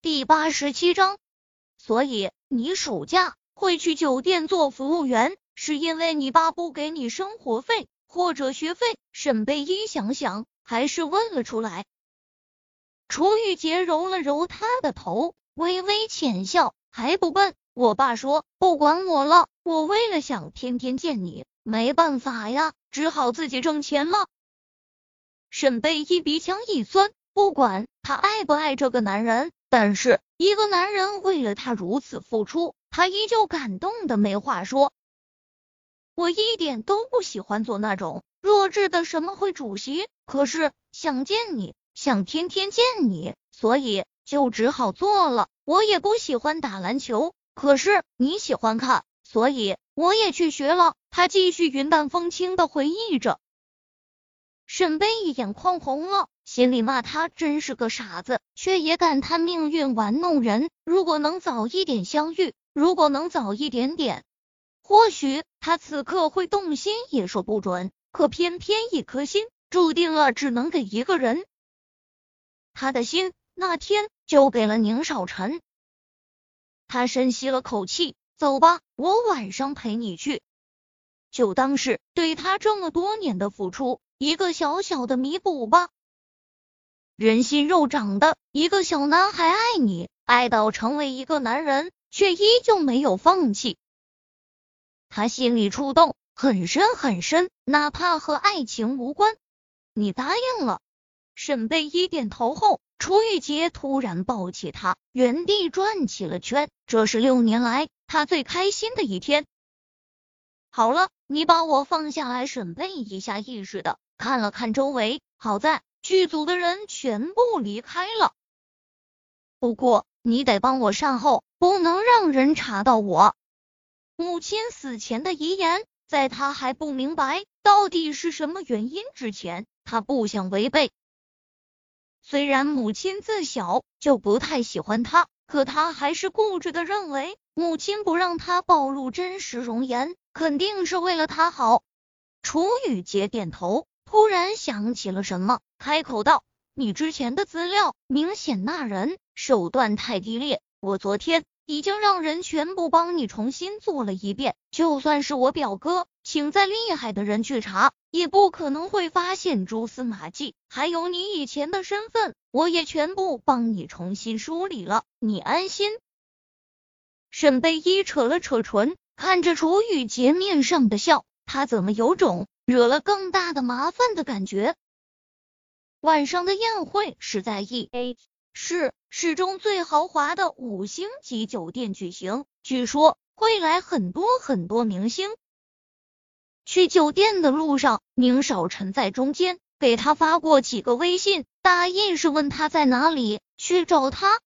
第八十七章。所以你暑假会去酒店做服务员，是因为你爸不给你生活费或者学费？沈贝依想想，还是问了出来。楚雨洁揉了揉他的头，微微浅笑，还不笨。我爸说不管我了，我为了想天天见你，没办法呀，只好自己挣钱了。沈贝依鼻腔一酸。不管他爱不爱这个男人，但是一个男人为了他如此付出，他依旧感动的没话说。我一点都不喜欢做那种弱智的什么会主席，可是想见你，想天天见你，所以就只好做了。我也不喜欢打篮球，可是你喜欢看，所以我也去学了。他继续云淡风轻的回忆着。沈贝一眼眶红了，心里骂他真是个傻子，却也感叹命运玩弄人。如果能早一点相遇，如果能早一点点，或许他此刻会动心也说不准。可偏偏一颗心注定了只能给一个人，他的心那天就给了宁少臣。他深吸了口气，走吧，我晚上陪你去，就当是对他这么多年的付出。一个小小的弥补吧。人心肉长的一个小男孩爱你，爱到成为一个男人，却依旧没有放弃。他心里触动很深很深，哪怕和爱情无关。你答应了。沈贝依点头后，楚雨洁突然抱起他，原地转起了圈。这是六年来他最开心的一天。好了，你把我放下来。沈贝一下意识的。看了看周围，好在剧组的人全部离开了。不过你得帮我善后，不能让人查到我母亲死前的遗言。在他还不明白到底是什么原因之前，他不想违背。虽然母亲自小就不太喜欢他，可他还是固执的认为，母亲不让他暴露真实容颜，肯定是为了他好。楚雨洁点头。突然想起了什么，开口道：“你之前的资料明显那人手段太低劣，我昨天已经让人全部帮你重新做了一遍。就算是我表哥请再厉害的人去查，也不可能会发现蛛丝马迹。还有你以前的身份，我也全部帮你重新梳理了，你安心。”沈贝依扯了扯唇，看着楚雨洁面上的笑，他怎么有种？惹了更大的麻烦的感觉。晚上的宴会是在 E A 市市中最豪华的五星级酒店举行，据说会来很多很多明星。去酒店的路上，宁少臣在中间给他发过几个微信，大意是问他在哪里，去找他。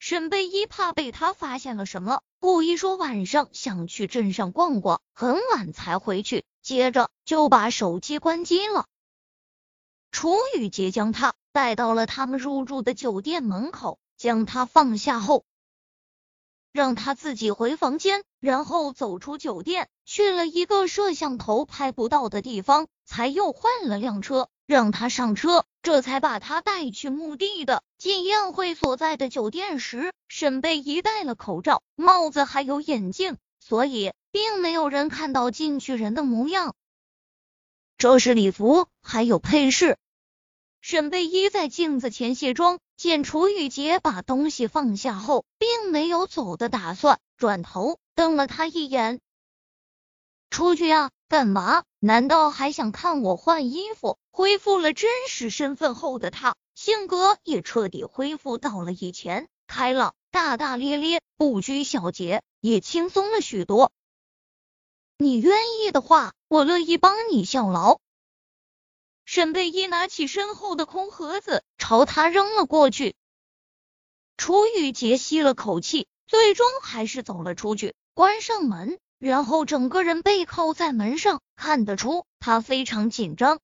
沈贝依怕被他发现了什么，故意说晚上想去镇上逛逛，很晚才回去。接着就把手机关机了。楚雨洁将他带到了他们入住的酒店门口，将他放下后，让他自己回房间，然后走出酒店，去了一个摄像头拍不到的地方，才又换了辆车，让他上车，这才把他带去墓地的。进宴会所在的酒店时，沈贝仪戴了口罩、帽子还有眼镜，所以。并没有人看到进去人的模样。这是礼服，还有配饰。沈贝依在镜子前卸妆，见楚雨洁把东西放下后，并没有走的打算，转头瞪了他一眼：“出去呀，干嘛？难道还想看我换衣服？”恢复了真实身份后的他，性格也彻底恢复到了以前，开朗、大大咧咧，不拘小节，也轻松了许多。你愿意的话，我乐意帮你效劳。沈贝依拿起身后的空盒子，朝他扔了过去。楚雨洁吸了口气，最终还是走了出去，关上门，然后整个人背靠在门上，看得出他非常紧张。